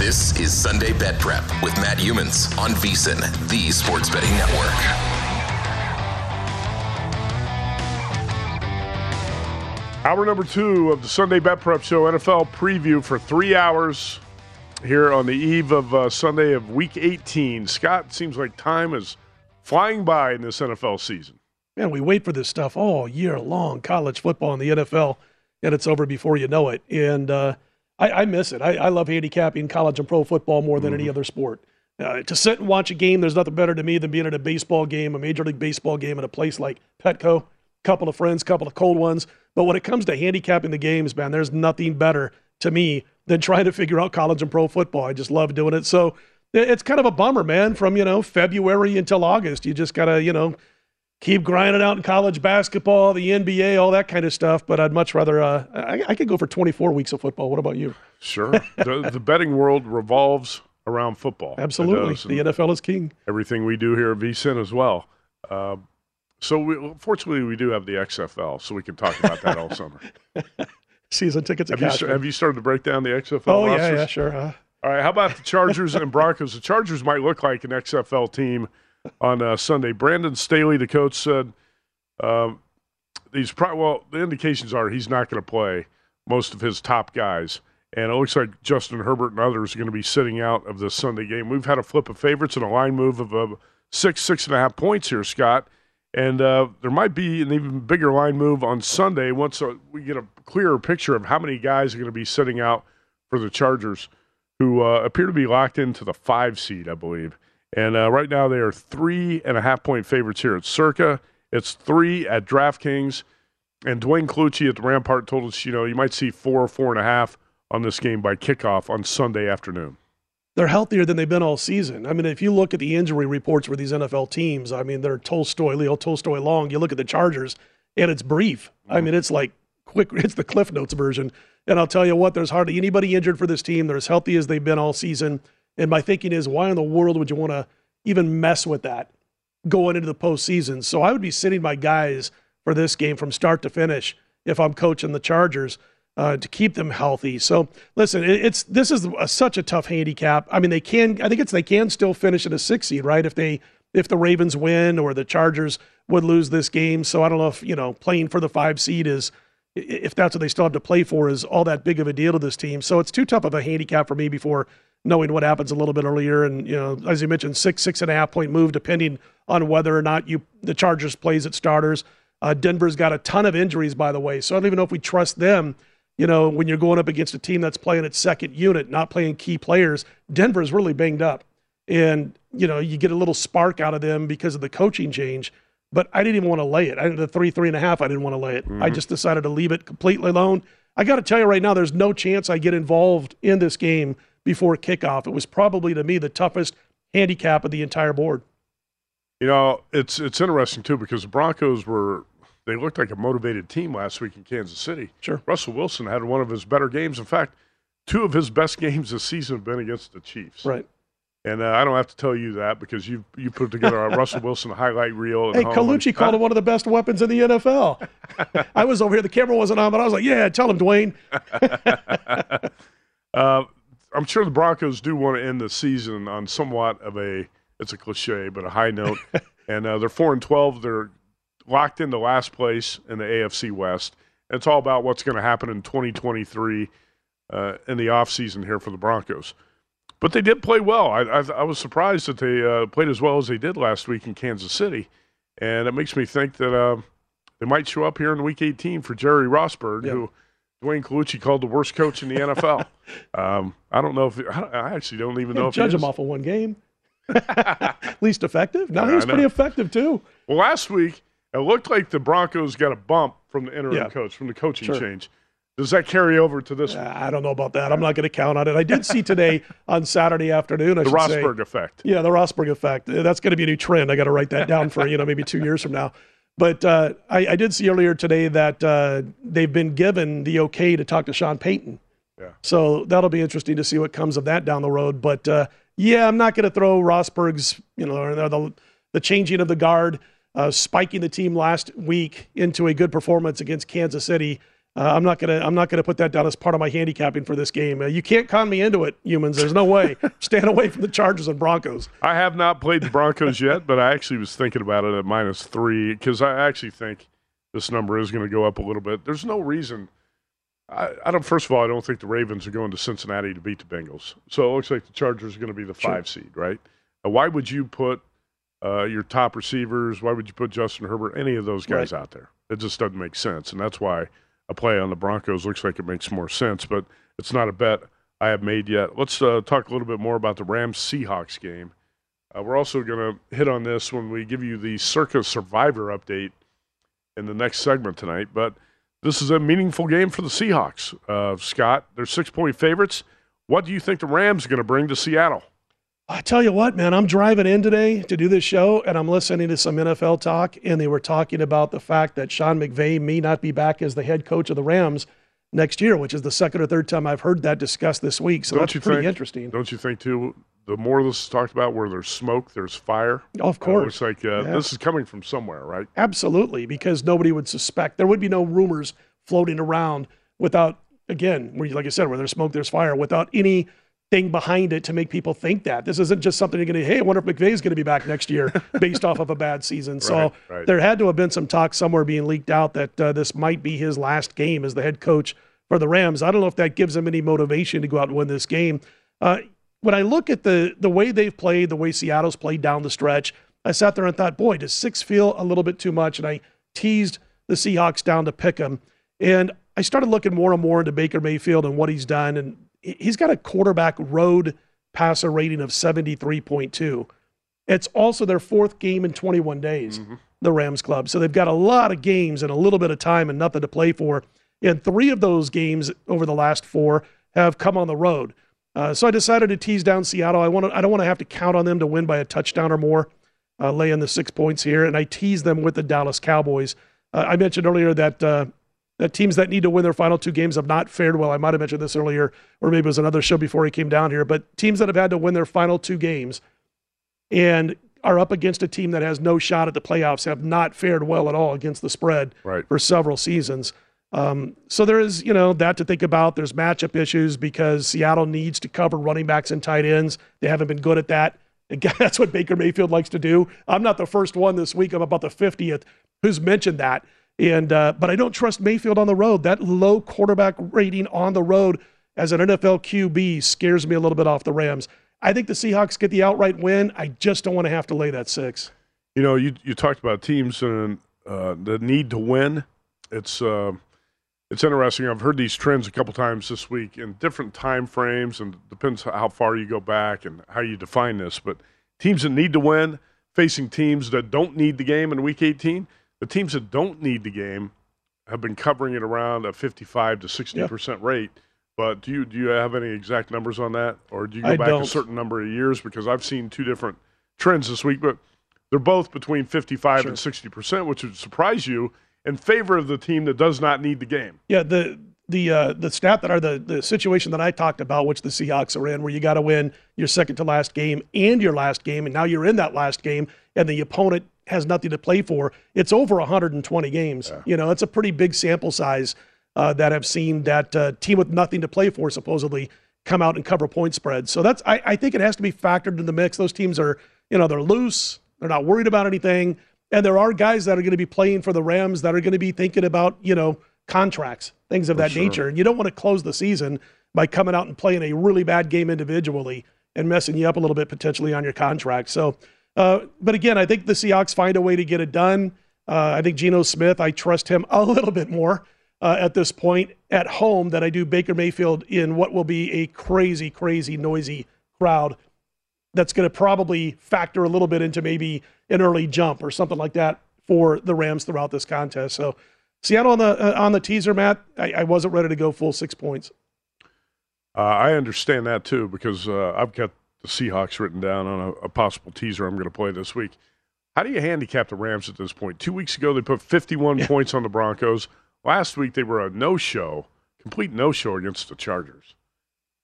This is Sunday Bet Prep with Matt Youmans on VSIN, the Sports Betting Network. Hour number two of the Sunday Bet Prep Show NFL preview for three hours here on the eve of uh, Sunday of Week 18. Scott, seems like time is flying by in this NFL season. Man, we wait for this stuff all year long. College football and the NFL, and it's over before you know it. And uh, I, I, miss it. I, I, love handicapping college and pro football more than mm-hmm. any other sport. Uh, to sit and watch a game, there's nothing better to me than being at a baseball game, a major league baseball game at a place like Petco. Couple of friends, couple of cold ones. But when it comes to handicapping the games, man, there's nothing better to me than trying to figure out college and pro football. I just love doing it. So it's kind of a bummer, man. From you know February until August, you just gotta you know keep grinding out in college basketball, the NBA, all that kind of stuff. But I'd much rather uh, I, I could go for 24 weeks of football. What about you? Sure. the, the betting world revolves around football. Absolutely, the NFL is king. Everything we do here at VSIN as well. Uh, so, we, fortunately, we do have the XFL, so we can talk about that all summer. Season tickets. Have you, have you, started to break down the XFL? Oh rosters? yeah, yeah, sure. Uh, all right. How about the Chargers and Broncos? The Chargers might look like an XFL team on uh, Sunday. Brandon Staley, the coach, said um, these. Pro- well, the indications are he's not going to play most of his top guys, and it looks like Justin Herbert and others are going to be sitting out of this Sunday game. We've had a flip of favorites and a line move of uh, six, six and a half points here, Scott. And uh, there might be an even bigger line move on Sunday once uh, we get a clearer picture of how many guys are going to be sitting out for the Chargers, who uh, appear to be locked into the five seed, I believe. And uh, right now they are three and a half point favorites here at Circa. It's three at DraftKings. And Duane Colucci at the Rampart told us, you know, you might see four, or four and a half on this game by kickoff on Sunday afternoon they're healthier than they've been all season. I mean, if you look at the injury reports for these NFL teams, I mean, they're Tolstoy, Leo Tolstoy long. You look at the Chargers, and it's brief. I mean, it's like quick. It's the Cliff Notes version. And I'll tell you what, there's hardly anybody injured for this team. They're as healthy as they've been all season. And my thinking is, why in the world would you want to even mess with that going into the postseason? So I would be sitting my guys for this game from start to finish if I'm coaching the Chargers uh, to keep them healthy. So listen, it's this is a, such a tough handicap. I mean, they can I think it's they can still finish at a six seed, right? If they if the Ravens win or the Chargers would lose this game. So I don't know if you know playing for the five seed is if that's what they still have to play for is all that big of a deal to this team. So it's too tough of a handicap for me before knowing what happens a little bit earlier. And you know, as you mentioned, six six and a half point move depending on whether or not you the Chargers plays at starters. Uh, Denver's got a ton of injuries, by the way, so I don't even know if we trust them. You know, when you're going up against a team that's playing its second unit, not playing key players, Denver's really banged up, and you know you get a little spark out of them because of the coaching change. But I didn't even want to lay it. I the three, three and a half. I didn't want to lay it. Mm-hmm. I just decided to leave it completely alone. I got to tell you right now, there's no chance I get involved in this game before kickoff. It was probably to me the toughest handicap of the entire board. You know, it's it's interesting too because the Broncos were they looked like a motivated team last week in Kansas City. Sure. Russell Wilson had one of his better games. In fact, two of his best games this season have been against the Chiefs. Right. And uh, I don't have to tell you that because you you put together a Russell Wilson highlight reel. Hey. Colucci called him one of the best weapons in the NFL. I was over here, the camera wasn't on, but I was like, yeah, tell him, Dwayne. Uh, I'm sure the Broncos do want to end the season on somewhat of a it's a cliche, but a high note. and uh, they're four and twelve. They're locked into last place in the AFC West. And it's all about what's going to happen in 2023 uh, in the offseason here for the Broncos. But they did play well. I, I, I was surprised that they uh, played as well as they did last week in Kansas City, and it makes me think that uh, they might show up here in Week 18 for Jerry Rosburg, Yeah. who Dwayne Colucci called the worst coach in the NFL. um, I don't know if I, I actually don't even know if he judge him off of one game. Least effective? No, Yeah, he was pretty effective too. Well, last week it looked like the Broncos got a bump from the interim Yeah. coach from the coaching Sure. change. Does that carry over to this I don't know about that. I'm not going to count on it. I did see today on Saturday afternoon. I the should say, effect? Yeah, the Rosburg effect. Uh, That's going to be a new trend. I got to write that down for you know maybe two years from now. But uh, I, I did see earlier today that uh, they've been given the okay to talk to Sean Payton. Yeah. So that'll be interesting to see what comes of that down the road. But uh, yeah, I'm not going to throw Rosburg's you know or the the changing of the guard, uh, spiking the team last week into a good performance against Kansas City. Uh, I'm not gonna I'm not gonna put that down as part of my handicapping for this game. Uh, you can't con me into it, Youmans. There's no way. Stand away from the Chargers and Broncos. I have not played the Broncos yet, but I actually was thinking about it at minus three because I actually think this number is going to go up a little bit. There's no reason. I, I don't. First of all, I don't think the Ravens are going to Cincinnati to beat the Bengals. So it looks like the Chargers are going to be the Sure. five seed, right? Uh, why would you put uh, your top receivers? Why would you put Justin Herbert? Any of those guys out there? It just doesn't make sense, and that's why a play on the Broncos looks like it makes more sense. But it's not a bet I have made yet. Let's uh, talk a little bit more about the Rams Seahawks game. Uh, we're also going to hit on this when we give you the Circa Survivor update in the next segment tonight. But this is a meaningful game for the Seahawks. Uh, Scott, they're six point favorites. What do you think the Rams are going to bring to Seattle? I tell you what, man, I'm driving in today to do this show, and I'm listening to some NFL talk, and they were talking about the fact that Sean McVay may not be back as the head coach of the Rams next year, which is the second or third time I've heard that discussed this week. So Don't that's you pretty think- interesting. Don't you think, too? The more this is talked about, where there's smoke, there's fire. Of Uh, course. looks like uh, Yeah. this is coming from somewhere, right? Absolutely, because nobody would suspect. There would be no rumors floating around without, again, where like I said, where there's smoke, there's fire, without anything behind it to make people think that. This isn't just something you're going to, hey, I wonder if McVay's going to be back next year based off of a bad season. So Right, right. there had to have been some talk somewhere being leaked out that uh, this might be his last game as the head coach for the Rams. I don't know if that gives him any motivation to go out and win this game. Uh, when I look at the the way they've played, the way Seattle's played down the stretch, I sat there and thought, boy, does six feel a little bit too much? And I teased the Seahawks down to pick them. And I started looking more and more into Baker Mayfield and what he's done. And he's got a quarterback road passer rating of 73.2. It's also their fourth game in 21 days, the Rams club. So they've got a lot of games and a little bit of time and nothing to play for. And three of those games over the last four have come on the road. Uh, so I decided to tease down Seattle. I want to, I don't want to have to count on them to win by a touchdown or more, uh, laying the six points here. And I tease them with the Dallas Cowboys. Uh, I mentioned earlier that uh, that teams that need to win their final two games have not fared well. I might have mentioned this earlier, or maybe it was another show before he came down here. But teams that have had to win their final two games and are up against a team that has no shot at the playoffs have not fared well at all against the spread Right. for several seasons. Um, so there is, you know, that to think about. There's matchup issues because Seattle needs to cover running backs and tight ends. They haven't been good at that. Again, that's what Baker Mayfield likes to do. I'm not the first one this week. I'm about the 50th who's mentioned that. And uh, but I don't trust Mayfield on the road. That low quarterback rating on the road as an NFL QB scares me a little bit off the Rams. I think the Seahawks get the outright win. I just don't want to have to lay that six. You know, you you talked about teams and uh, the need to win. It's uh, it's interesting. I've heard these trends a couple times this week in different time frames, and depends how far you go back and how you define this. But teams that need to win facing teams that don't need the game in Week 18. The teams that don't need the game have been covering it around a 55 to 60 percent rate. But do you do you have any exact numbers on that, or do you go I back don't. a certain number of years? Because I've seen two different trends this week, but they're both between 55 and 60 percent, which would surprise you in favor of the team that does not need the game. Yeah, the the uh, the stat that are the the situation that I talked about, which the Seahawks are in, where you got to win your second to last game and your last game, and now you're in that last game, and the opponent has nothing to play for. It's over 120 games. You know, it's a pretty big sample size uh, that have seen that uh, team with nothing to play for supposedly come out and cover point spreads. So that's I, I think it has to be factored in the mix. Those teams are you know they're loose, they're not worried about anything, and there are guys that are going to be playing for the Rams that are going to be thinking about you know contracts, things of that nature. And you don't want to close the season by coming out and playing a really bad game individually and messing you up a little bit potentially on your contract. So, uh, but again, I think the Seahawks find a way to get it done. Uh, I think Geno Smith, I trust him a little bit more uh, at this point at home than I do Baker Mayfield in what will be a crazy, crazy, noisy crowd that's going to probably factor a little bit into maybe an early jump or something like that for the Rams throughout this contest. So Seattle on the uh, on the teaser, Matt. I, I wasn't ready to go full six points. Uh, I understand that too because uh, I've got the Seahawks written down on a, a possible teaser I'm going to play this week. How do you handicap the Rams at this point? Two weeks ago, they put 51 points on the Broncos. Last week, they were a no show, complete no show against the Chargers.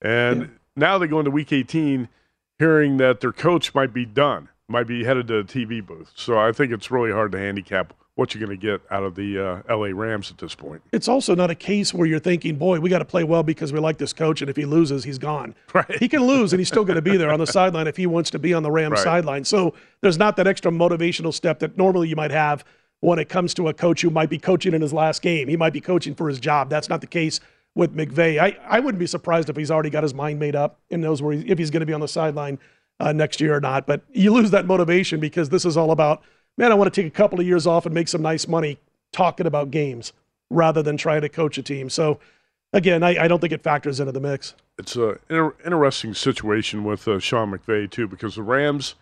And now they go into week 18 hearing that their coach might be done, might be headed to the TV booth. So I think it's really hard to handicap what you're going to get out of the uh, LA Rams at this point. It's also not a case where you're thinking, boy, we got to play well because we like this coach, and if he loses, he's gone. Right. He can lose, and he's still going to be there on the sideline if he wants to be on the Rams Right. sideline. So there's not that extra motivational step that normally you might have when it comes to a coach who might be coaching in his last game. He might be coaching for his job. That's not the case with McVay. I, I wouldn't be surprised if he's already got his mind made up and knows where he, if he's going to be on the sideline uh, next year or not. But you lose that motivation because this is all about, man, I want to take a couple of years off and make some nice money talking about games rather than trying to coach a team. So again, I, I don't think it factors into the mix. it's a inter- interesting situation with uh, Sean McVay too, because the Rams,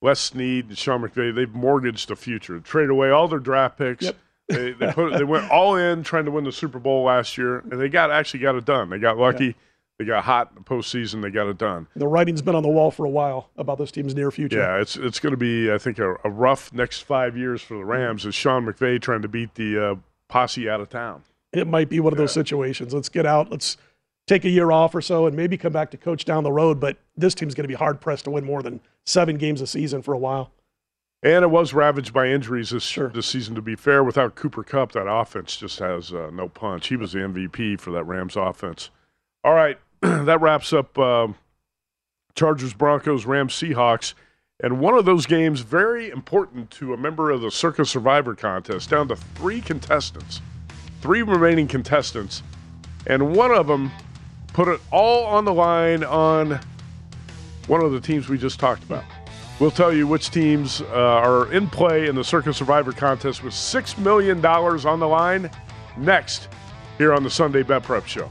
Les Snead, and Sean McVay, they've mortgaged the future, traded away all their draft picks. Yep. they they, put, they went all in trying to win the Super Bowl last year, and they got actually got it done. They got lucky. They got hot in the postseason. They got it done. The writing's been on the wall for a while about this team's near future. Yeah, it's it's going to be I think a, a rough next five years for the Rams. Is Sean McVay trying to beat the uh, posse out of town? It might be one of those situations. Let's get out. Let's take a year off or so and maybe come back to coach down the road. But this team's going to be hard pressed to win more than seven games a season for a while. And it was ravaged by injuries this Sure. this season. To be fair, without Cooper Kupp, that offense just has uh, no punch. He was the MVP for that Rams offense. All right, that wraps up um Chargers, Broncos, Rams, Seahawks, and one of those games very important to a member of the Circa Survivor contest. Down to three contestants, three remaining contestants, and one of them put it all on the line on one of the teams we just talked about. We'll tell you which teams uh, are in play in the Circa Survivor contest with $6 million on the line next here on the Sunday Bet Prep Show.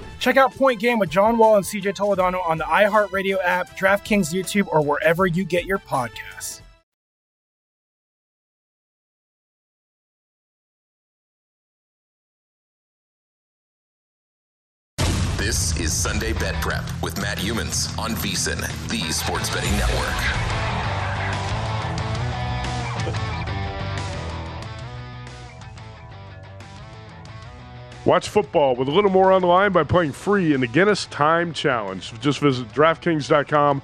Check out Point Game with John Wall and CJ Toledano on the iHeartRadio app, DraftKings YouTube, or wherever you get your podcasts. This is Sunday Bet Prep with Matt Youmans on VSIN, the Sports Betting Network. Watch football with a little more on the line by playing free in the Guinness Time Challenge. Just visit DraftKings.com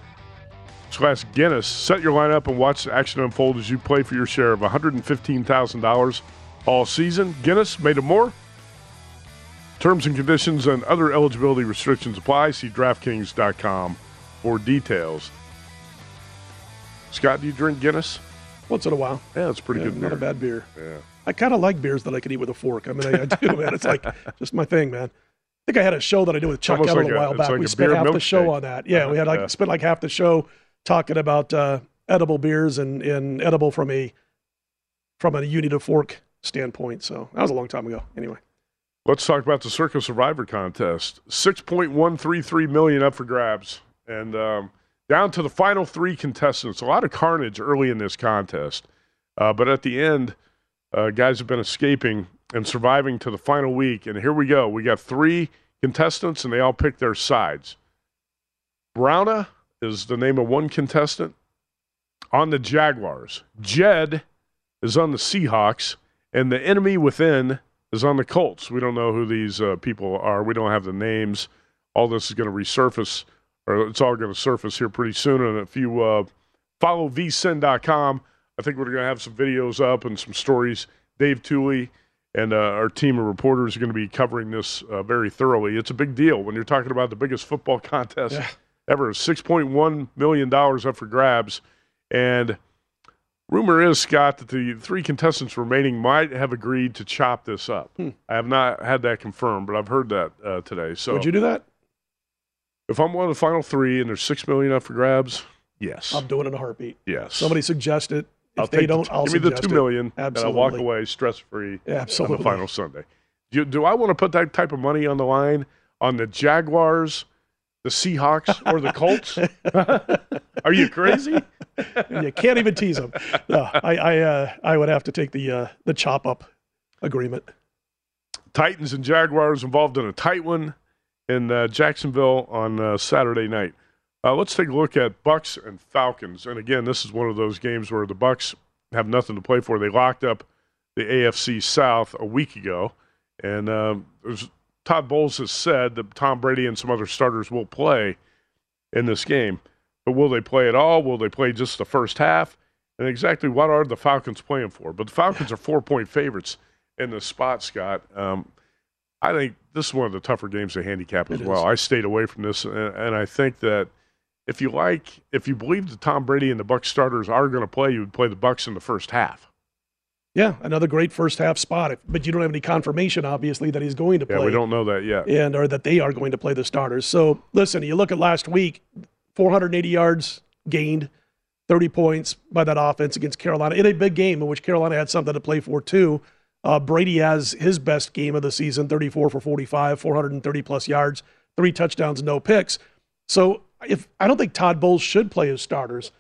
slash Guinness. Set your lineup and watch the action unfold as you play for your share of $115,000 all season. Guinness made it more. Terms and conditions and other eligibility restrictions apply. See DraftKings.com for details. Scott, do you drink Guinness? Once in a while. Yeah, it's pretty yeah, good Not beer. a bad beer. Yeah. I kind of like beers that I can eat with a fork. I mean, I, I do, man. It's like just my thing, man. I think I had a show that I did with Chuck Kettle like a while back. Like we spent half the show on that. Yeah, we had like yeah. spent like half the show talking about uh, edible beers and, and edible from a from a unit of fork standpoint. So that was a long time ago. Anyway. Let's talk about the Circa Survivor contest. Six point one three three million up for grabs, and um, down to the final three contestants. A lot of carnage early in this contest, uh, but at the end, uh, guys have been escaping and surviving to the final week. And here we go. We got three contestants, and they all pick their sides. Browna is the name of one contestant on the Jaguars. Jed is on the Seahawks, and the enemy within is on the Colts. We don't know who these uh, people are. We don't have the names. All this is going to resurface, or it's all going to surface here pretty soon. And if you uh, follow vsin.com, I think we're going to have some videos up and some stories. Dave Tuley and uh, our team of reporters are going to be covering this uh, very thoroughly. It's a big deal when you're talking about the biggest football contest Yeah. ever. $6.1 million up for grabs. And rumor is, Scott, that the three contestants remaining might have agreed to chop this up. Hmm. I have not had that confirmed, but I've heard that uh, today. So Would you do that? if I'm one of the final three and there's 6 million up for grabs, yes. I'm doing it in a heartbeat. yes. Somebody suggested I'll they take the don't, t- I'll give me the two million, it. and I'll walk away stress free Yeah, on the final Sunday. Do, do I want to put that type of money on the line on the Jaguars, the Seahawks, or the Colts? Are you crazy? you can't even tease them. No, I I, uh, I would have to take the uh, the chop up agreement. Titans and Jaguars involved in a tight one in uh, Jacksonville on uh, Saturday night. Uh, let's take a look at Bucks and Falcons. And again, this is one of those games where the Bucks have nothing to play for. They locked up the AFC South a week ago, and um, Todd Bowles has said that Tom Brady and some other starters will play in this game. But will they play at all? Will they play just the first half? And exactly what are the Falcons playing for? But the Falcons are four point favorites in the spot, Scott. Um, I think this is one of the tougher games to handicap as It well. is. I stayed away from this, and, and I think that if you like, if you believe that Tom Brady and the Bucks starters are going to play, you would play the Bucks in the first half. Yeah, another great first half spot. But you don't have any confirmation, obviously, that he's going to play. Yeah, we don't know that yet. and or that they are going to play the starters. So listen, you look at last week, 480 yards gained, 30 points by that offense against Carolina in a big game in which Carolina had something to play for too. Uh, Brady has his best game of the season, 34 for 45, 430 plus yards, three touchdowns, no picks. So if I don't think Todd Bowles should play his starters.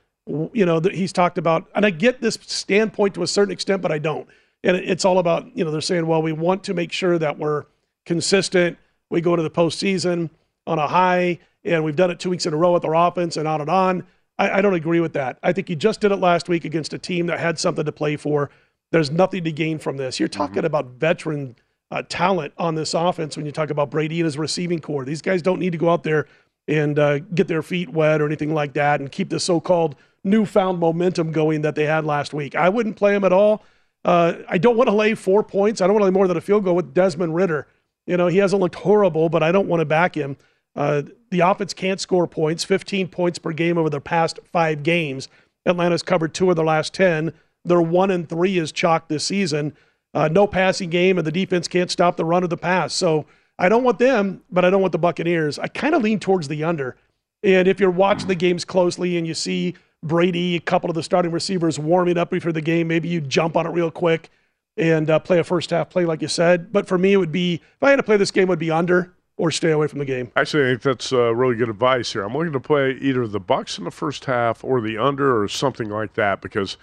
You know, that he's talked about, and I get this standpoint to a certain extent, but I don't. And it's all about, you know, they're saying, well, we want to make sure that we're consistent. We go to the postseason on a high, and we've done it two weeks in a row with our offense and on and on. I, I don't agree with that. I think you just did it last week against a team that had something to play for. There's nothing to gain from this. You're talking about veteran uh, talent on this offense when you talk about Brady and his receiving corps. These guys don't need to go out there and uh, get their feet wet or anything like that and keep the so-called newfound momentum going that they had last week. I wouldn't play them at all. Uh, I don't want to lay four points. I don't want to lay more than a field goal with Desmond Ridder. You know, he hasn't looked horrible, but I don't want to back him. Uh, the offense can't score points, 15 points per game over their past five games. Atlanta's covered two of their last 10. Their one and three is chalk this season. Uh, no passing game, and the defense can't stop the run of the pass. So I don't want them, but I don't want the Buccaneers. I kind of lean towards the under. And if you're watching the games closely and you see Brady, a couple of the starting receivers warming up before the game, maybe you jump on it real quick and uh, play a first half play like you said. But for me, it would be if I had to play this game, it would be under or stay away from the game. Actually, I think that's uh, really good advice here. I'm looking to play either the Bucks in the first half or the under or something like that because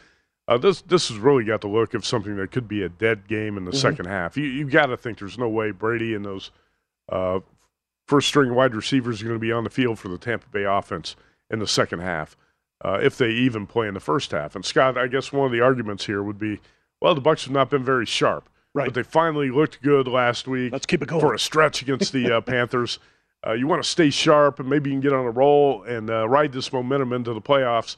uh, this this has really got the look of something that could be a dead game in the Mhm. second half. You you got to think there's no way Brady and those uh, first string wide receivers are going to be on the field for the Tampa Bay offense in the second half, uh, if they even play in the first half. And Scott, I guess one of the arguments here would be, well, the Bucks have not been very sharp, Right. But they finally looked good last week. Let's keep it going. for a stretch against the uh, Panthers. Uh, you want to stay sharp and maybe you can get on a roll and uh, ride this momentum into the playoffs.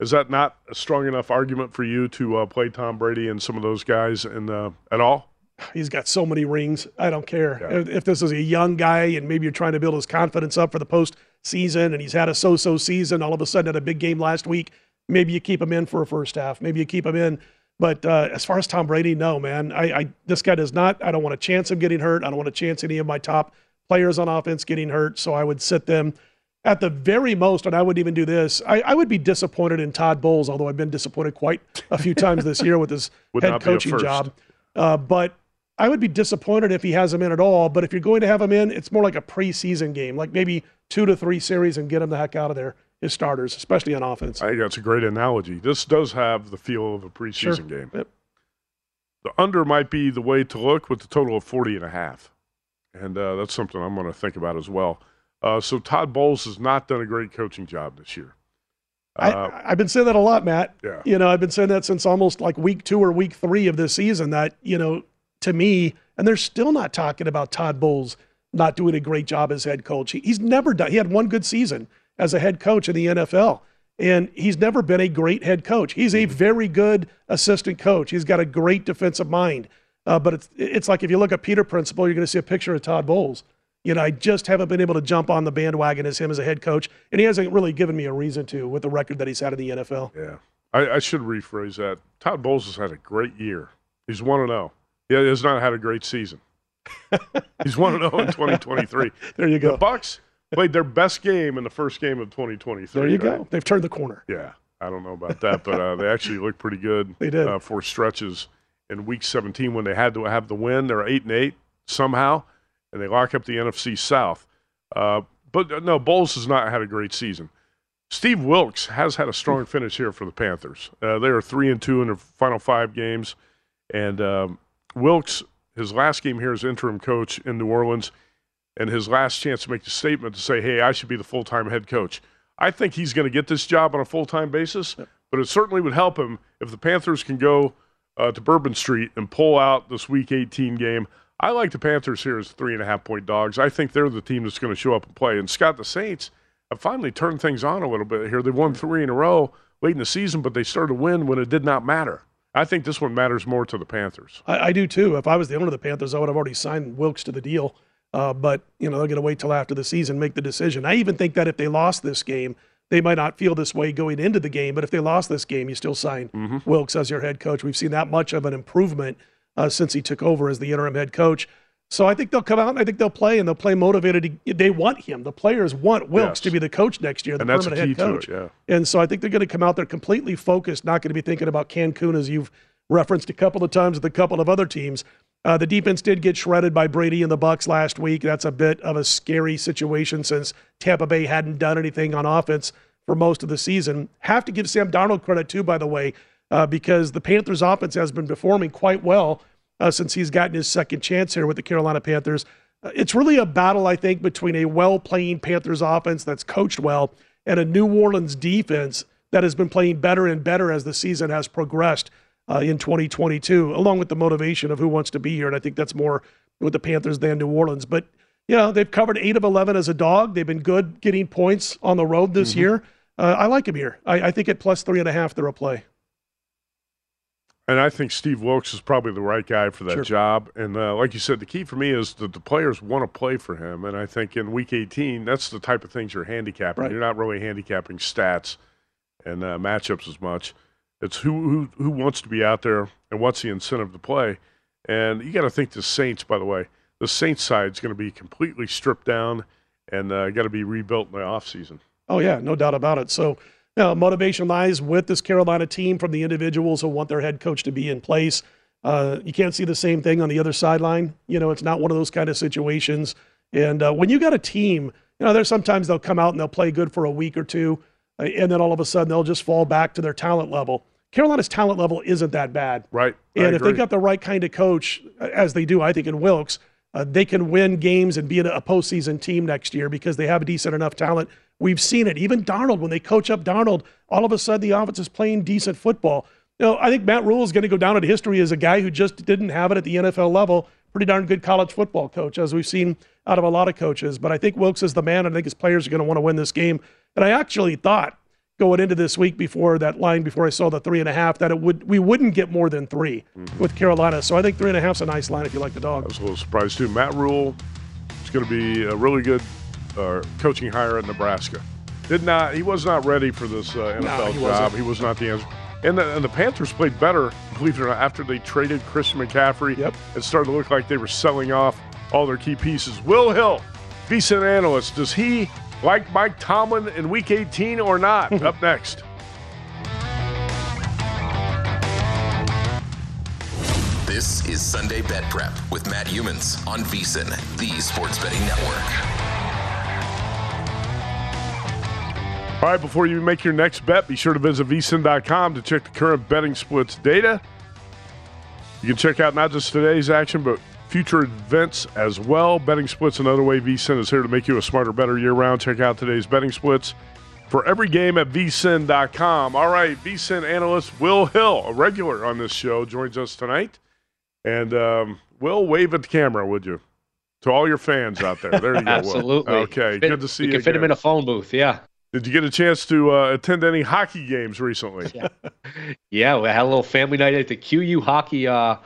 Is that not a strong enough argument for you to uh, play Tom Brady and some of those guys in, uh, at all? He's got so many rings. I don't care if, if this is a young guy and maybe you're trying to build his confidence up for the postseason and he's had a so-so season. All of a sudden, had a big game last week. Maybe you keep him in for a first half. Maybe you keep him in. But uh, as far as Tom Brady, no, man. I, I this guy does not. I don't want a chance of getting hurt. I don't want a chance any of my top players on offense getting hurt. So I would sit them at the very most, and I wouldn't even do this. I, I would be disappointed in Todd Bowles, although I've been disappointed quite a few times this year with his head not be a coaching job. Uh, but I would be disappointed if he has him in at all. But if you're going to have him in, it's more like a preseason game, like maybe two to three series and get him the heck out of there, as starters, especially on offense. I think that's a great analogy. This does have the feel of a preseason Sure. game. Yep. The under might be the way to look with the total of 40 and a half. And uh, that's something I'm going to think about as well. Uh, so Todd Bowles has not done a great coaching job this year. Uh, I, I've been saying that a lot, Matt. Yeah. You know, I've been saying that since almost like week two or week three of this season. That you know, to me, and they're still not talking about Todd Bowles not doing a great job as head coach. He, he's never done. He had one good season as a head coach in the NFL, and he's never been a great head coach. He's a very good assistant coach. He's got a great defensive mind. Uh, but it's it's like if you look at Peter Principle, you're going to see a picture of Todd Bowles. You know, I just haven't been able to jump on the bandwagon as him as a head coach, and he hasn't really given me a reason to with the record that he's had in the NFL. Yeah. I, I should rephrase that. Todd Bowles has had a great year. He's 1 and 0. He has not had a great season. He's 1 0 in 2023. There you go. The Bucks played their best game in the first game of 2023. There you right? go. They've turned the corner. Yeah, I don't know about that, but uh, they actually looked pretty good. They did. uh, for stretches in Week 17 when they had to have the win. They're eight and eight somehow, and they lock up the NFC South. Uh, but uh, no, Bowles has not had a great season. Steve Wilks has had a strong finish here for the Panthers. Uh, they are three and two in their final five games, and um, Wilks, his last game here as interim coach in New Orleans, and his last chance to make the statement to say, "Hey, I should be the full-time head coach." I think he's going to get this job on a full time basis, but it certainly would help him if the Panthers can go uh, to Bourbon Street and pull out this Week 18 game. I like the Panthers here as three and a half point dogs. I think they're the team that's going to show up and play. And Scott, the Saints have finally turned things on a little bit here. They've won three in a row late in the season, but they started to win when it did not matter. I think this one matters more to the Panthers. I, I do too. If I was the owner of the Panthers, I would have already signed Wilks to the deal. Uh, but you know they're going to wait till after the season make the decision. I even think that if they lost this game, they might not feel this way going into the game. But if they lost this game, you still sign Mm-hmm. Wilks as your head coach. We've seen that much of an improvement uh, since he took over as the interim head coach. So I think they'll come out and I think they'll play and they'll play motivated. They want him. The players want Wilks Yes. to be the coach next year, the And that's permanent head coach. it, yeah. And so I think they're going to come out there completely focused, not going to be thinking about Cancun as you've referenced a couple of times with a couple of other teams. Uh, the defense did get shredded by Brady and the Bucks last week. That's a bit of a scary situation since Tampa Bay hadn't done anything on offense for most of the season. Have to give Sam Darnold credit too, by the way, uh, because the Panthers' offense has been performing quite well uh, since he's gotten his second chance here with the Carolina Panthers. Uh, it's really a battle, I think, between a well-playing Panthers offense that's coached well and a New Orleans defense that has been playing better and better as the season has progressed uh, in 2022, along with the motivation of who wants to be here. And I think that's more with the Panthers than New Orleans. But yeah, they've covered eight of 11 as a dog. They've been good getting points on the road this year. Uh, I like them here. I, I think at plus three and a half, they're a play. And I think Steve Wilks is probably the right guy for that Sure. job. And uh, like you said, the key for me is that the players want to play for him. And I think in Week 18, that's the type of things you're handicapping. Right. You're not really handicapping stats and uh, matchups as much. It's who, who who wants to be out there and what's the incentive to play. And you got to think the Saints, by the way, the Saints side is going to be completely stripped down and uh, got to be rebuilt in the offseason. Oh yeah, no doubt about it. So, know, motivation lies with this Carolina team from the individuals who want their head coach to be in place. Uh, you can't see the same thing on the other sideline. You know, it's not one of those kind of situations. And uh, when you got a team, you know, there's sometimes they'll come out and they'll play good for a week or two, uh, and then all of a sudden they'll just fall back to their talent level. Carolina's talent level isn't that bad. Right. And if they got the right kind of coach, uh, as they do, I think in Wilks, uh, they can win games and be a a postseason team next year because they have a decent enough talent. We've seen it. Even Darnold, when they coach up Darnold, all of a sudden the offense is playing decent football. You know, I think Matt Rhule is going to go down in history as a guy who just didn't have it at the NFL level. Pretty darn good college football coach, as we've seen out of a lot of coaches. But I think Wilks is the man. and I think his players are going to want to win this game. And I actually thought going into this week before that line, before I saw the three and a half, that it would we wouldn't get more than 3 mm-hmm. with Carolina. So I think three and a half is a nice line if you like the dog. I was a little surprised too. Matt Rhule is going to be a really good uh, coaching hire at Nebraska. Did not he was not ready for this uh, NFL he job. wasn't. He was not the answer. And the, and the Panthers played better, believe it or not, after they traded Christian McCaffrey. Yep. It started to look like they were selling off all their key pieces. Will Hill, decent analyst, does he like Mike Tomlin in Week 18 or not? Up next. This is Sunday Bet Prep with Matt Youmans on VSIN, the Sports Betting Network. All right, before you make your next bet, be sure to visit vsin.com to check the current betting splits data. You can check out not just today's action, but future events as well. Betting splits, another way vsin is here to make you a smarter, better year round. Check out today's betting splits for every game at vsin.com. All right, vsin analyst Will Hill, a regular on this show, joins us tonight. And um, Will, wave at the camera, would you? To all your fans out there. There you go. Will. Absolutely. Okay, Fit- good to see we you. can fit him in a phone booth. Yeah. Did you get a chance to uh, attend any hockey games recently? Yeah, we had a little family night at the QU hockey. Uh,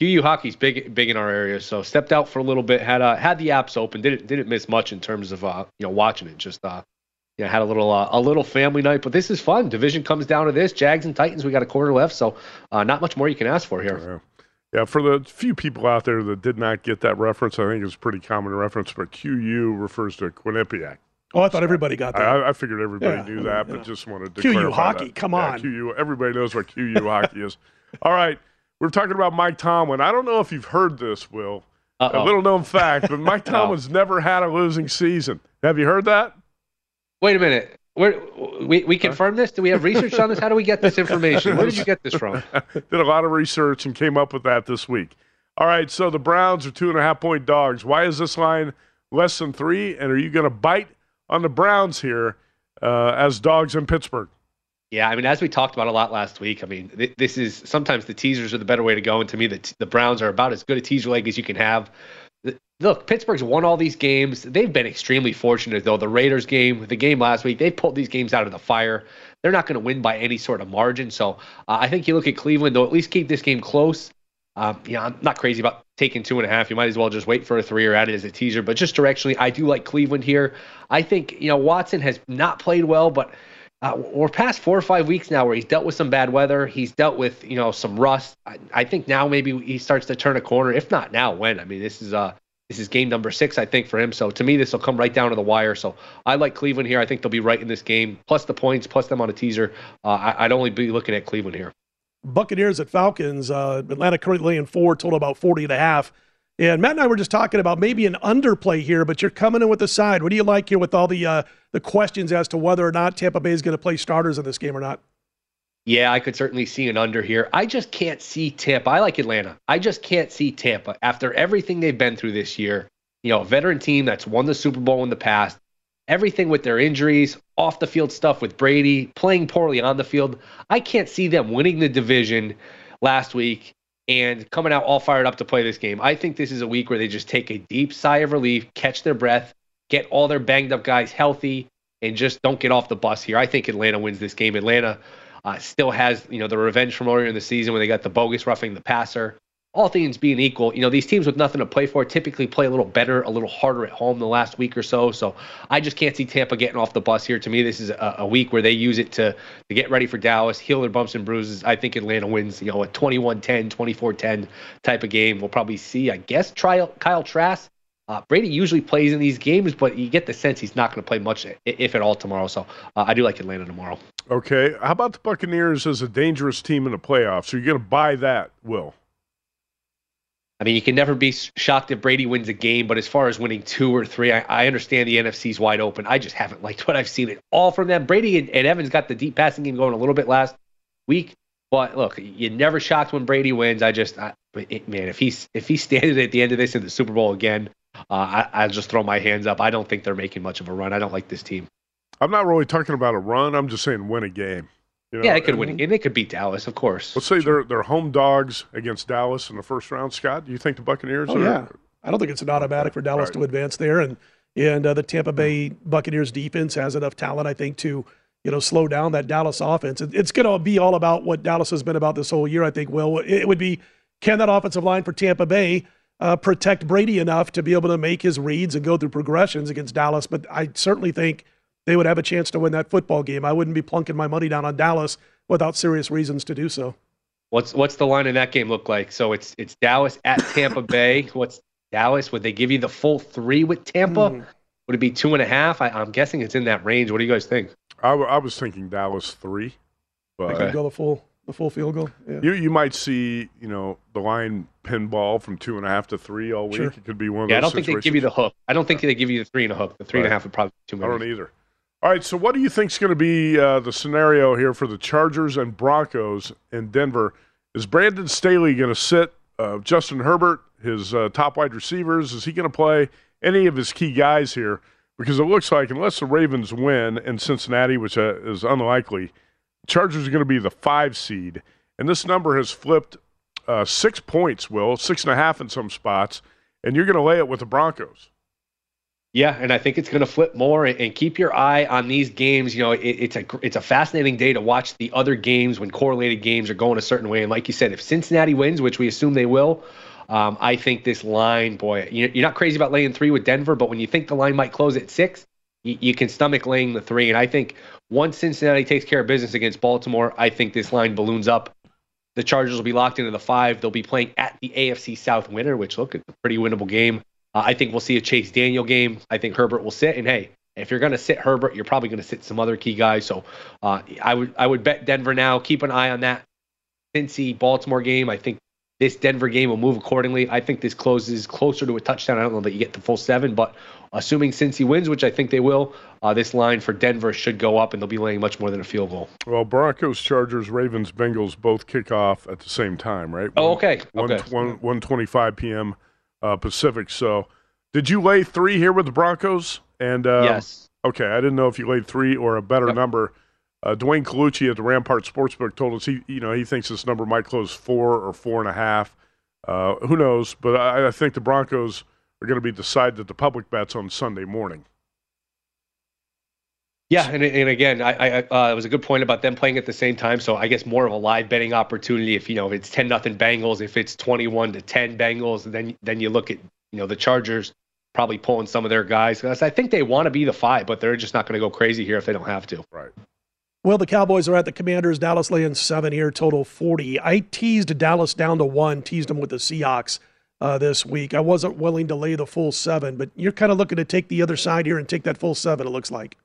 QU hockey's big, big in our area. So stepped out for a little bit. Had uh, had the apps open. Didn't didn't miss much in terms of uh, you know watching it. Just uh, yeah, had a little uh, a little family night. But this is fun. Division comes down to this. Jags and Titans. We got a quarter left. So uh, not much more you can ask for here. Yeah, for the few people out there that did not get that reference, I think it's a pretty common reference, but QU refers to Quinnipiac. Oh, I thought everybody got that. I, I figured everybody Yeah, knew that, but just wanted to QU hockey, that. come Yeah, on. QU, everybody knows what QU hockey is. All right, we're talking about Mike Tomlin. I don't know if you've heard this, Will. A Uh-oh. little known fact, but Mike No. Tomlin's never had a losing season. Have you heard that? Wait a minute. Where we we confirm this? Do we have research on this? How do we get this information? Where did you get this from? Did a lot of research and came up with that this week. All right, so the Browns are two and a half point dogs. Why is this line less than three? And are you going to bite on the Browns here? uh, as dogs in Pittsburgh. Yeah, I mean, as we talked about a lot last week, I mean, th- this is sometimes the teasers are the better way to go, and to me, the, t- the Browns are about as good a teaser leg as you can have. Look, Pittsburgh's won all these games. They've been extremely fortunate, though. The Raiders game, the game last week, they pulled these games out of the fire. They're not going to win by any sort of margin. So uh, I think you look at Cleveland, they'll at least keep this game close. Um, yeah, I'm not crazy about taking two and a half. You might as well just wait for a three or add it as a teaser. But just directionally, I do like Cleveland here. I think you know Watson has not played well, but uh, we're past four or five weeks now where he's dealt with some bad weather. He's dealt with you know some rust. I, I think now maybe he starts to turn a corner. If not now, when? I mean, this is uh this is game number six, I think, for him. So to me, this will come right down to the wire. So I like Cleveland here. I think they'll be right in this game, plus the points, plus them on a teaser. Uh, I, would only be looking at Cleveland here. Buccaneers at Falcons. Uh, Atlanta currently in four, total about 40 and a half. And Matt and I were just talking about maybe an underplay here, but you're coming in with the side. What do you like here with all the uh, the questions as to whether or not Tampa Bay is going to play starters in this game or not? Yeah, I could certainly see an under here. I just can't see Tampa. I like Atlanta. I just can't see Tampa after everything they've been through this year. You know, a veteran team that's won the Super Bowl in the past, everything with their injuries, off the field stuff with Brady, playing poorly on the field. I can't see them winning the division last week and coming out all fired up to play this game. I think this is a week where they just take a deep sigh of relief, catch their breath, get all their banged up guys healthy, and just don't get off the bus here. I think Atlanta wins this game. Atlanta uh, still has you know the revenge from earlier in the season when they got the bogus roughing the passer all things being equal, you know, these teams with nothing to play for typically play a little better, a little harder at home the last week or so. So I just can't see Tampa getting off the bus here. To me, this is a, a week where they use it to, to get ready for Dallas, heal their bumps and bruises. I think Atlanta wins, you know, a 21 10, 24 10 type of game. We'll probably see, I guess, try Kyle Trask. Uh, Brady usually plays in these games, but you get the sense he's not going to play much, if at all, tomorrow. So uh, I do like Atlanta tomorrow. Okay. How about the Buccaneers as a dangerous team in the playoffs? Are you're going to buy that, Will? I mean, you can never be shocked if Brady wins a game, but as far as winning two or three, I, I understand the NFC's wide open. I just haven't liked what I've seen at all from them. Brady and, and Evans got the deep passing game going a little bit last week, but look, you're never shocked when Brady wins. I just, I, it, man, if he's if he's standing at the end of this in the Super Bowl again, uh, I, I'll just throw my hands up. I don't think they're making much of a run. I don't like this team. I'm not really talking about a run. I'm just saying win a game. You know, yeah, they could win, they could beat Dallas, of course. Let's say they're they're home dogs against Dallas in the first round. Scott, do you think the Buccaneers? Oh, are, yeah, I don't think it's an automatic for Dallas right. to advance there, and and uh, the Tampa Bay Buccaneers defense has enough talent, I think, to you know slow down that Dallas offense. It, it's going to be all about what Dallas has been about this whole year. I think. Will it would be can that offensive line for Tampa Bay uh, protect Brady enough to be able to make his reads and go through progressions against Dallas? But I certainly think they would have a chance to win that football game. I wouldn't be plunking my money down on Dallas without serious reasons to do so. What's what's the line in that game look like? So it's it's Dallas at Tampa Bay. What's Dallas? Would they give you the full three with Tampa? Mm. Would it be two and a half? I, am guessing it's in that range. What do you guys think? I, w- I was thinking Dallas three. But I could go the full the full field goal. Yeah. You you might see you know the line pinball from two and a half to three all week. Sure. It could be one of yeah, those. I don't think they give you the hook. I don't think they give you the three and a hook. The three right. and a half would probably be too many. I don't either. All right, so what do you think is going to be uh, the scenario here for the Chargers and Broncos in Denver? Is Brandon Staley going to sit uh, Justin Herbert, his uh, top wide receivers? Is he going to play any of his key guys here? Because it looks like, unless the Ravens win in Cincinnati, which uh, is unlikely, Chargers are going to be the five seed. And this number has flipped uh, six points, Will, six and a half in some spots, and you're going to lay it with the Broncos. Yeah, and I think it's going to flip more. And keep your eye on these games. You know, it, it's a it's a fascinating day to watch the other games when correlated games are going a certain way. And like you said, if Cincinnati wins, which we assume they will, um, I think this line, boy, you're not crazy about laying three with Denver, but when you think the line might close at six, you, you can stomach laying the three. And I think once Cincinnati takes care of business against Baltimore, I think this line balloons up. The Chargers will be locked into the five. They'll be playing at the AFC South winner, which look, it's a pretty winnable game. Uh, I think we'll see a Chase Daniel game. I think Herbert will sit. And hey, if you're going to sit Herbert, you're probably going to sit some other key guys. So uh, I would I would bet Denver now. Keep an eye on that Cincy Baltimore game. I think this Denver game will move accordingly. I think this closes closer to a touchdown. I don't know that you get the full seven, but assuming Cincy wins, which I think they will, uh, this line for Denver should go up, and they'll be laying much more than a field goal. Well, Broncos, Chargers, Ravens, Bengals both kick off at the same time, right? Oh, okay. One, okay. One, 125 p.m uh, Pacific. So, did you lay three here with the Broncos? And uh, yes, Okay, I didn't know if you laid three or a better yep. number. Uh, Duane Colucci at the Rampart Sportsbook told us he, you know, he thinks this number might close four or four and a half. Uh, who knows? But I, I think the Broncos are going to be decided at the public bets on Sunday morning. Yeah, and, and again, I, I uh, it was a good point about them playing at the same time. So I guess more of a live betting opportunity. If you know if it's ten nothing Bengals, if it's twenty one to ten Bengals, then then you look at you know the Chargers probably pulling some of their guys. Because I think they want to be the five, but they're just not going to go crazy here if they don't have to. Right. Well, the Cowboys are at the Commanders. Dallas laying seven here, total forty. I teased Dallas down to one, teased them with the Seahawks uh, this week. I wasn't willing to lay the full seven, but you're kind of looking to take the other side here and take that full seven. It looks like.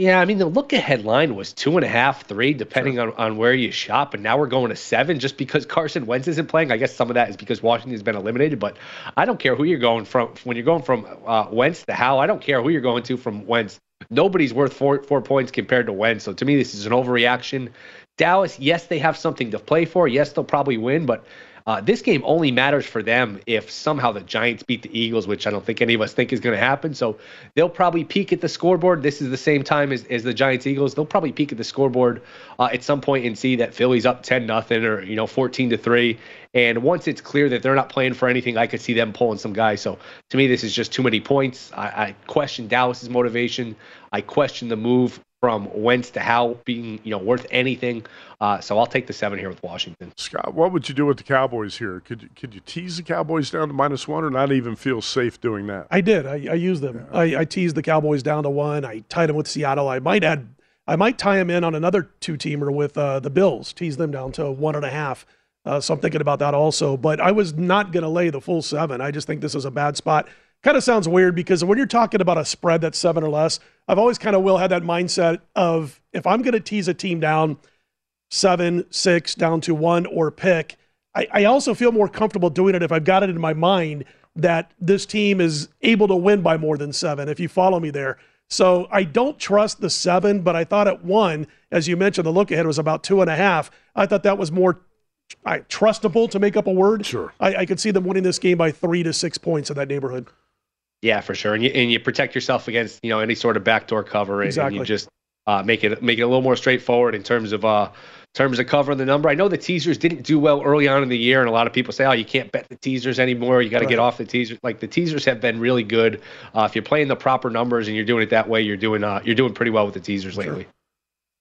Yeah, I mean the look ahead line was two and a half, three, depending sure. on, on where you shop, and now we're going to seven just because Carson Wentz isn't playing. I guess some of that is because Washington's been eliminated, but I don't care who you're going from. When you're going from uh, Wentz to Howell, I don't care who you're going to from Wentz. Nobody's worth four four points compared to Wentz. So to me, this is an overreaction. Dallas, yes, they have something to play for. Yes, they'll probably win, but uh, this game only matters for them if somehow the Giants beat the Eagles, which I don't think any of us think is going to happen. So they'll probably peek at the scoreboard. This is the same time as, as the Giants Eagles. They'll probably peek at the scoreboard uh, at some point and see that Philly's up 10 nothing or you know 14 to three. And once it's clear that they're not playing for anything, I could see them pulling some guys. So to me, this is just too many points. I, I question Dallas's motivation. I question the move from Wentz to Howell being you know worth anything. Uh, so I'll take the seven here with Washington. Scott, what would you do with the Cowboys here? Could you, could you tease the Cowboys down to minus one, or not even feel safe doing that? I did. I, I used them. Yeah. I, I teased the Cowboys down to one. I tied them with Seattle. I might add. I might tie them in on another two-teamer with uh, the Bills. Tease them down to one and a half. Uh, so I'm thinking about that also. But I was not going to lay the full seven. I just think this is a bad spot kind of sounds weird because when you're talking about a spread that's seven or less, I've always kind of will had that mindset of if I'm going to tease a team down seven, six, down to one or pick, I, I also feel more comfortable doing it if I've got it in my mind that this team is able to win by more than seven, if you follow me there. So I don't trust the seven, but I thought at one, as you mentioned, the look ahead was about two and a half. I thought that was more I, trustable to make up a word. Sure. I, I could see them winning this game by three to six points in that neighborhood. Yeah, for sure, and you and you protect yourself against you know any sort of backdoor cover, and, exactly. and you just uh, make it make it a little more straightforward in terms of uh, terms of covering the number. I know the teasers didn't do well early on in the year, and a lot of people say, "Oh, you can't bet the teasers anymore. You got to right. get off the teasers." Like the teasers have been really good. Uh, if you're playing the proper numbers and you're doing it that way, you're doing uh, you're doing pretty well with the teasers sure. lately.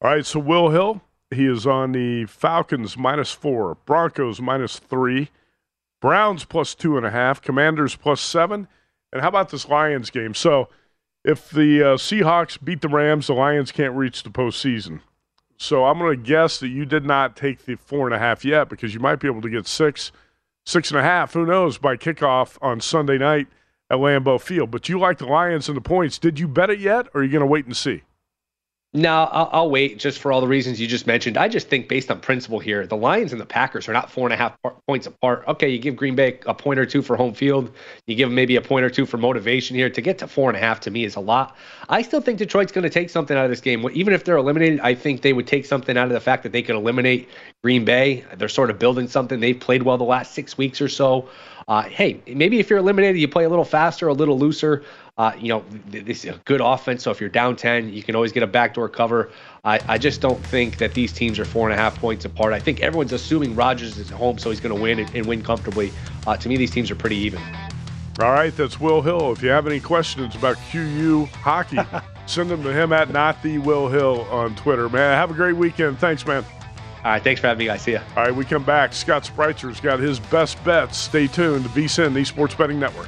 All right, so Will Hill, he is on the Falcons minus four, Broncos minus three, Browns plus two and a half, Commanders plus seven. And how about this Lions game? So, if the uh, Seahawks beat the Rams, the Lions can't reach the postseason. So, I'm going to guess that you did not take the four and a half yet because you might be able to get six, six and a half. Who knows by kickoff on Sunday night at Lambeau Field? But you like the Lions and the points. Did you bet it yet, or are you going to wait and see? No, I'll, I'll, wait just for all the reasons you just mentioned. I just think, based on principle here, the Lions and the Packers are not four and a half points apart. Okay, you give Green Bay a point or two for home field. You give them maybe a point or two for motivation here. To get to four and a half to me is a lot. I still think Detroit's going to take something out of this game. Even if they're eliminated, I think they would take something out of the fact that they could eliminate Green Bay. They're sort of building something. They've played well the last six weeks or so. Uh, hey, maybe if you're eliminated, you play a little faster, a little looser. Uh, you know, this is a good offense. So if you're down 10, you can always get a backdoor cover. I, I just don't think that these teams are four and a half points apart. I think everyone's assuming Rodgers is at home, so he's going to win and, and, win comfortably. Uh, to me, these teams are pretty even. All right, that's Will Hill. If you have any questions about QU hockey, send them to him at not the Will Hill on Twitter. Man, have a great weekend. Thanks, man. All right, thanks for having me, guys. See ya. All right, we come back. Scott Spritzer's got his best bets. Stay tuned VSIN, the Sports Betting Network.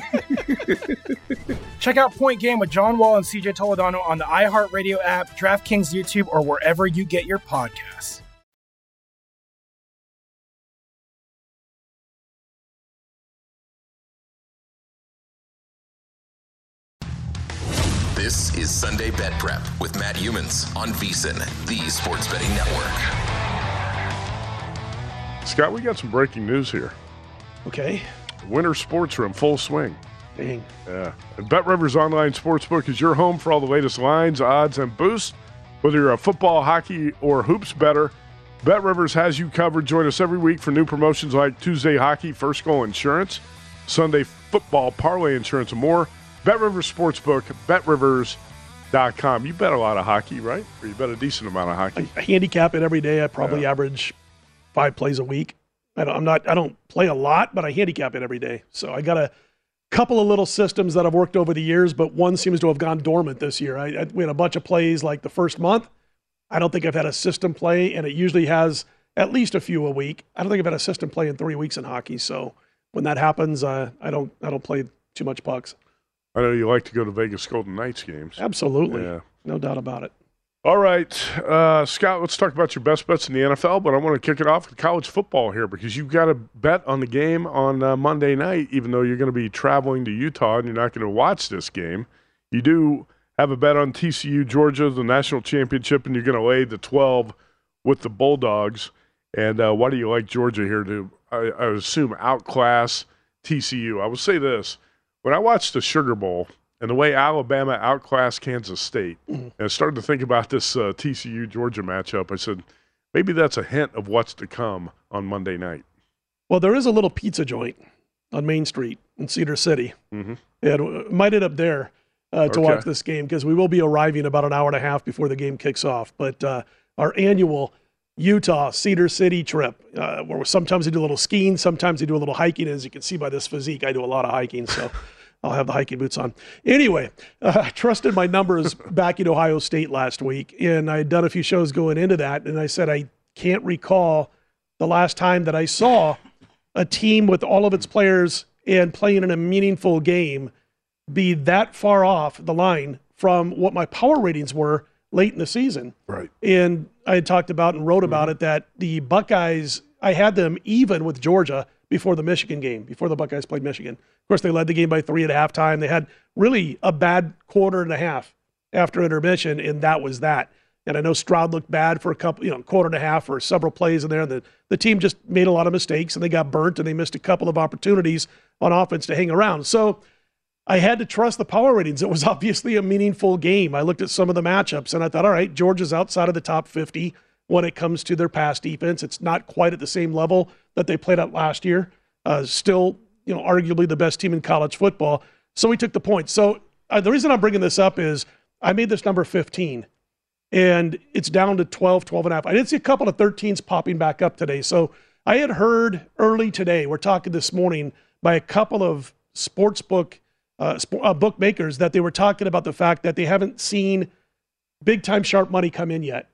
Check out Point Game with John Wall and CJ Toledano on the iHeartRadio app, DraftKings YouTube, or wherever you get your podcasts. This is Sunday Bet Prep with Matt Youmans on VSIN, the Sports Betting Network. Scott, we got some breaking news here. Okay. Winter sports are in full swing. Dang. Yeah. And Bet Rivers Online Sportsbook is your home for all the latest lines, odds, and boosts. Whether you're a football, hockey, or hoops better, Bet Rivers has you covered. Join us every week for new promotions like Tuesday hockey, first goal insurance, Sunday football, parlay insurance, and more. Bet Rivers Sportsbook, betrivers.com. You bet a lot of hockey, right? Or you bet a decent amount of hockey. I handicap it every day. I probably average five plays a week. I don't, I'm not. I don't play a lot, but I handicap it every day. So I got a couple of little systems that I've worked over the years, but one seems to have gone dormant this year. I, I we had a bunch of plays like the first month. I don't think I've had a system play, and it usually has at least a few a week. I don't think I've had a system play in three weeks in hockey. So when that happens, uh, I don't. I don't play too much pucks. I know you like to go to Vegas Golden Knights games. Absolutely, Yeah. no doubt about it. All right, uh, Scott, let's talk about your best bets in the NFL, but I want to kick it off with college football here because you've got to bet on the game on uh, Monday night, even though you're going to be traveling to Utah and you're not going to watch this game. You do have a bet on TCU, Georgia, the national championship, and you're going to lay the 12 with the Bulldogs. And uh, why do you like Georgia here to, I, I assume, outclass TCU? I will say this when I watched the Sugar Bowl and the way Alabama outclassed Kansas State, and I started to think about this uh, TCU Georgia matchup, I said maybe that's a hint of what's to come on Monday night. Well, there is a little pizza joint on Main Street in Cedar City. Mm-hmm. And uh, might end up there uh, to Okay. watch this game because we will be arriving about an hour and a half before the game kicks off. But uh, our annual Utah Cedar City trip, uh, where sometimes we do a little skiing, sometimes we do a little hiking. As you can see by this physique, I do a lot of hiking. So I'll have the hiking boots on. Anyway, uh, I trusted my numbers back in Ohio State last week, and I had done a few shows going into that, and I said I can't recall the last time that I saw a team with all of its players and playing in a meaningful game be that far off the line from what my power ratings were late in the season. Right. And I had talked about and wrote about it that the Buckeyes, I had them even with Georgia before the Michigan game, before the Buckeyes played Michigan. Of course, they led the game by three at halftime. They had really a bad quarter and a half after intermission, and that was that. And I know Stroud looked bad for a couple, you know, quarter and a half or several plays in there. And the, the team just made a lot of mistakes and they got burnt and they missed a couple of opportunities on offense to hang around. So I had to trust the power ratings. It was obviously a meaningful game. I looked at some of the matchups and I thought, all right, Georgia's outside of the top 50 when it comes to their pass defense. It's not quite at the same level that they played at last year. Uh, still, you know, arguably the best team in college football. So we took the points. So uh, the reason I'm bringing this up is I made this number 15 and it's down to 12, 12 and a half. I did see a couple of 13s popping back up today. So I had heard early today, we're talking this morning, by a couple of sports book uh, sp- uh, bookmakers that they were talking about the fact that they haven't seen big time sharp money come in yet.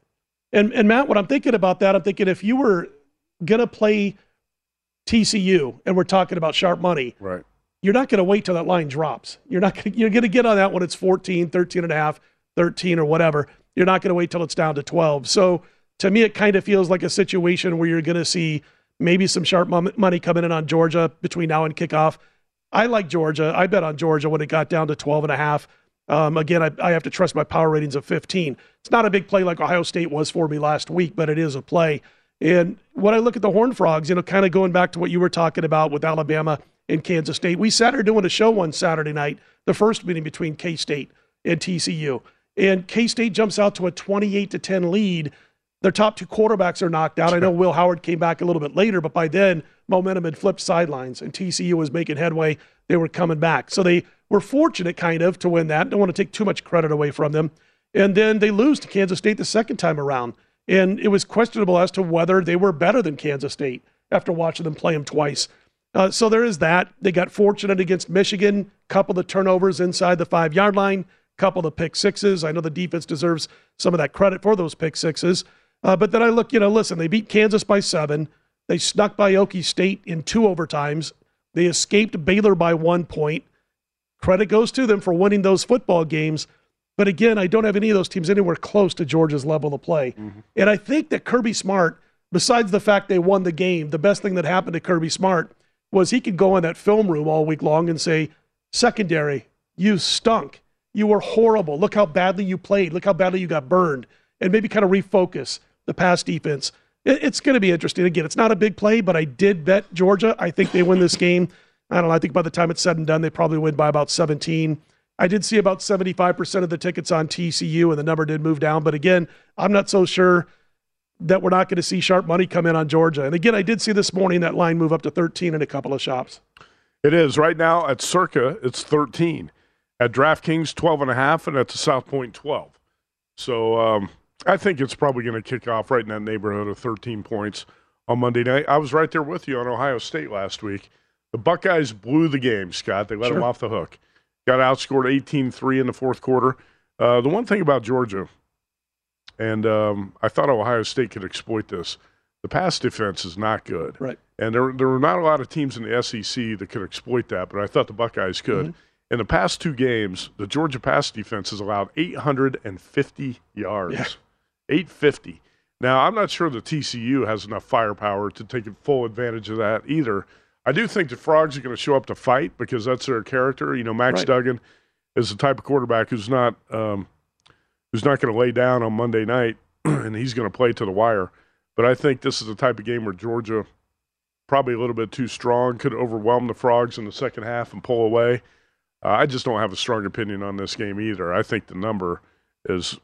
And, and Matt, what I'm thinking about that, I'm thinking if you were going to play TCU and we're talking about sharp money, right. you're not going to wait till that line drops. You're not gonna, you're going to get on that when it's 14, 13 and a half, 13 or whatever. You're not going to wait till it's down to 12. So to me, it kind of feels like a situation where you're going to see maybe some sharp money coming in on Georgia between now and kickoff. I like Georgia. I bet on Georgia when it got down to 12 and a half. Um, again, I, I, have to trust my power ratings of 15. It's not a big play like Ohio State was for me last week, but it is a play. And when I look at the Horn Frogs, you know, kind of going back to what you were talking about with Alabama and Kansas State, we sat here doing a show one Saturday night, the first meeting between K State and TCU and K State jumps out to a 28 to 10 lead. Their top two quarterbacks are knocked out. I know Will Howard came back a little bit later, but by then momentum had flipped sidelines and TCU was making headway. They were coming back. So they were fortunate kind of to win that. Don't want to take too much credit away from them. And then they lose to Kansas State the second time around. And it was questionable as to whether they were better than Kansas State after watching them play them twice. Uh, so there is that. They got fortunate against Michigan, couple of turnovers inside the five yard line couple of pick sixes. I know the defense deserves some of that credit for those pick sixes. Uh, but then I look, you know, listen, they beat Kansas by seven. They snuck by Okie State in two overtimes. They escaped Baylor by one point. Credit goes to them for winning those football games. But again, I don't have any of those teams anywhere close to Georgia's level of play. Mm-hmm. And I think that Kirby Smart, besides the fact they won the game, the best thing that happened to Kirby Smart was he could go in that film room all week long and say, secondary, you stunk you were horrible. Look how badly you played. Look how badly you got burned. And maybe kind of refocus the pass defense. It's going to be interesting. Again, it's not a big play, but I did bet Georgia. I think they win this game. I don't know. I think by the time it's said and done, they probably win by about 17. I did see about 75% of the tickets on TCU, and the number did move down. But again, I'm not so sure that we're not going to see sharp money come in on Georgia. And again, I did see this morning that line move up to 13 in a couple of shops. It is. Right now at Circa, it's 13 at DraftKings 12 and a half, and at the South Point 12. So um, I think it's probably going to kick off right in that neighborhood of 13 points on Monday night. I was right there with you on Ohio State last week. The Buckeyes blew the game, Scott. They let sure. them off the hook. Got outscored 18 3 in the fourth quarter. Uh, the one thing about Georgia, and um, I thought Ohio State could exploit this, the pass defense is not good. Right. And there, there were not a lot of teams in the SEC that could exploit that, but I thought the Buckeyes could. Mm-hmm. In the past two games, the Georgia pass defense has allowed 850 yards. Yeah. 850. Now, I'm not sure the TCU has enough firepower to take full advantage of that either. I do think the Frogs are going to show up to fight because that's their character. You know, Max right. Duggan is the type of quarterback who's not um, who's not going to lay down on Monday night, and he's going to play to the wire. But I think this is the type of game where Georgia, probably a little bit too strong, could overwhelm the Frogs in the second half and pull away. Uh, I just don't have a strong opinion on this game either. I think the number is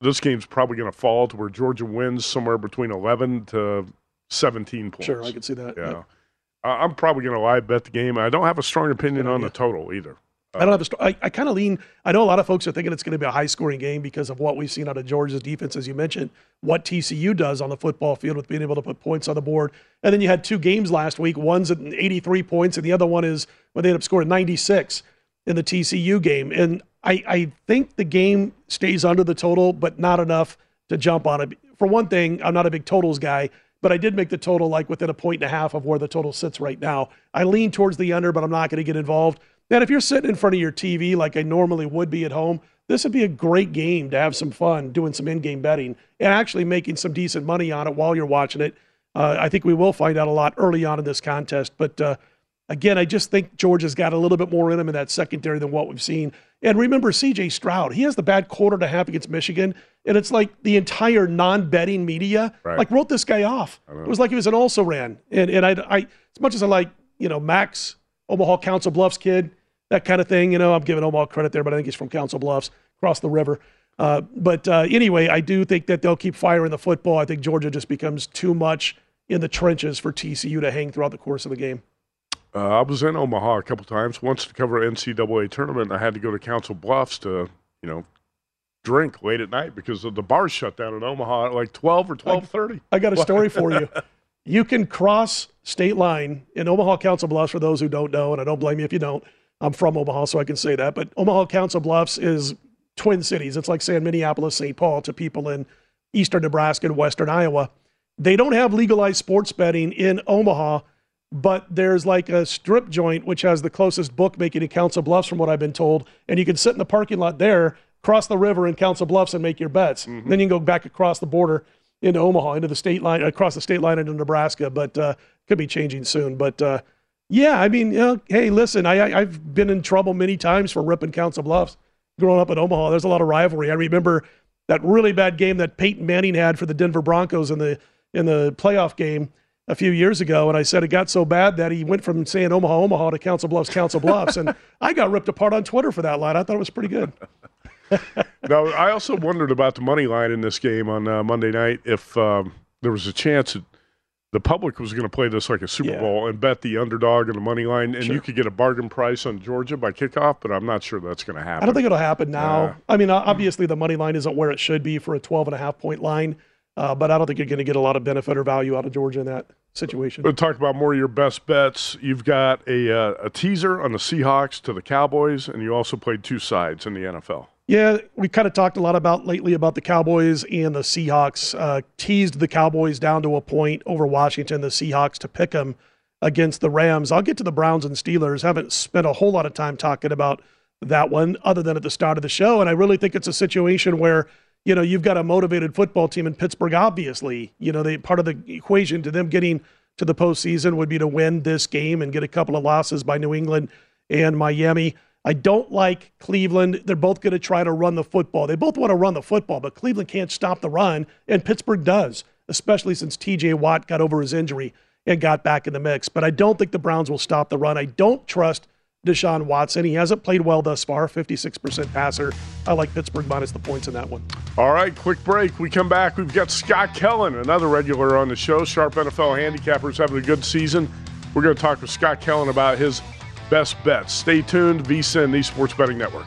this game's probably going to fall to where Georgia wins somewhere between 11 to 17 points. Sure, I can see that. Yeah. Yep. I'm probably going to live bet the game. I don't have a strong opinion on the total either. I don't uh, have a. I, I kind of lean. I know a lot of folks are thinking it's going to be a high scoring game because of what we've seen out of Georgia's defense, as you mentioned, what TCU does on the football field with being able to put points on the board. And then you had two games last week. One's at 83 points, and the other one is when they end up scoring 96 in the TCU game. And I, I think the game stays under the total, but not enough to jump on it. For one thing, I'm not a big totals guy, but I did make the total like within a point and a half of where the total sits right now. I lean towards the under, but I'm not going to get involved. And if you're sitting in front of your TV like I normally would be at home, this would be a great game to have some fun doing some in-game betting and actually making some decent money on it while you're watching it. Uh, I think we will find out a lot early on in this contest, but uh, again, I just think Georgia's got a little bit more in him in that secondary than what we've seen. And remember, C.J. Stroud, he has the bad quarter and a half against Michigan, and it's like the entire non-betting media Right. like wrote this guy off. It was like he was an also ran, and and I, I as much as I like you know Max Omaha Council Bluffs kid, that kind of thing. You know, I'm giving Omaha credit there, but I think he's from Council Bluffs, across the river. Uh, but uh, anyway, I do think that they'll keep firing the football. I think Georgia just becomes too much in the trenches for TCU to hang throughout the course of the game. Uh, I was in Omaha a couple times. Once to cover an NCAA tournament, I had to go to Council Bluffs to, you know, drink late at night because of the bars shut down in Omaha at like twelve or twelve thirty. I got a story for you. You can cross state line in Omaha Council Bluffs, for those who don't know, and I don't blame you if you don't. I'm from Omaha, so I can say that. But Omaha Council Bluffs is twin cities. It's like saying Minneapolis, St. Paul to people in eastern Nebraska and western Iowa. They don't have legalized sports betting in Omaha, but there's like a strip joint which has the closest bookmaking in Council Bluffs, from what I've been told. And you can sit in the parking lot there, cross the river in Council Bluffs, and make your bets. Then you can go back across the border into Omaha, into the state line, across the state line into Nebraska. But uh, could be changing soon. But uh, yeah, I mean, you know, hey, listen, I, I I've been in trouble many times for ripping Council Bluffs. Growing up in Omaha, there's a lot of rivalry. I remember that really bad game that Peyton Manning had for the Denver Broncos in the in the playoff game a few years ago, and I said it got so bad that he went from saying Omaha, Omaha to Council Bluffs, Council Bluffs, and I got ripped apart on Twitter for that line. I thought it was pretty good. now, I also wondered about the money line in this game on uh, Monday night. If um, there was a chance that the public was going to play this like a Super Yeah. Bowl and bet the underdog and the money line, and Sure. you could get a bargain price on Georgia by kickoff, but I'm not sure that's going to happen. I don't think it'll happen now. Yeah. I mean, obviously the money line isn't where it should be for a 12 and a half point line, uh, but I don't think you're going to get a lot of benefit or value out of Georgia in that situation. We'll talk about more of your best bets. You've got a, uh, a teaser on the Seahawks to the Cowboys, and you also played two sides in the NFL. Yeah, we kind of talked a lot about lately about the Cowboys and the Seahawks. Uh, teased the Cowboys down to a point over Washington, the Seahawks to pick them against the Rams. I'll get to the Browns and Steelers. Haven't spent a whole lot of time talking about that one other than at the start of the show. And I really think it's a situation where, you know, you've got a motivated football team in Pittsburgh, obviously. You know, they part of the equation to them getting to the postseason would be to win this game and get a couple of losses by New England and Miami. I don't like Cleveland. They're both going to try to run the football. They both want to run the football, but Cleveland can't stop the run, and Pittsburgh does, especially since TJ Watt got over his injury and got back in the mix. But I don't think the Browns will stop the run. I don't trust Deshaun Watson. He hasn't played well thus far, 56% passer. I like Pittsburgh minus the points in that one. All right, quick break. We come back. We've got Scott Kellen, another regular on the show. Sharp NFL handicappers having a good season. We're going to talk with Scott Kellen about his best bets. Stay tuned. VSIN, the Sports Betting Network.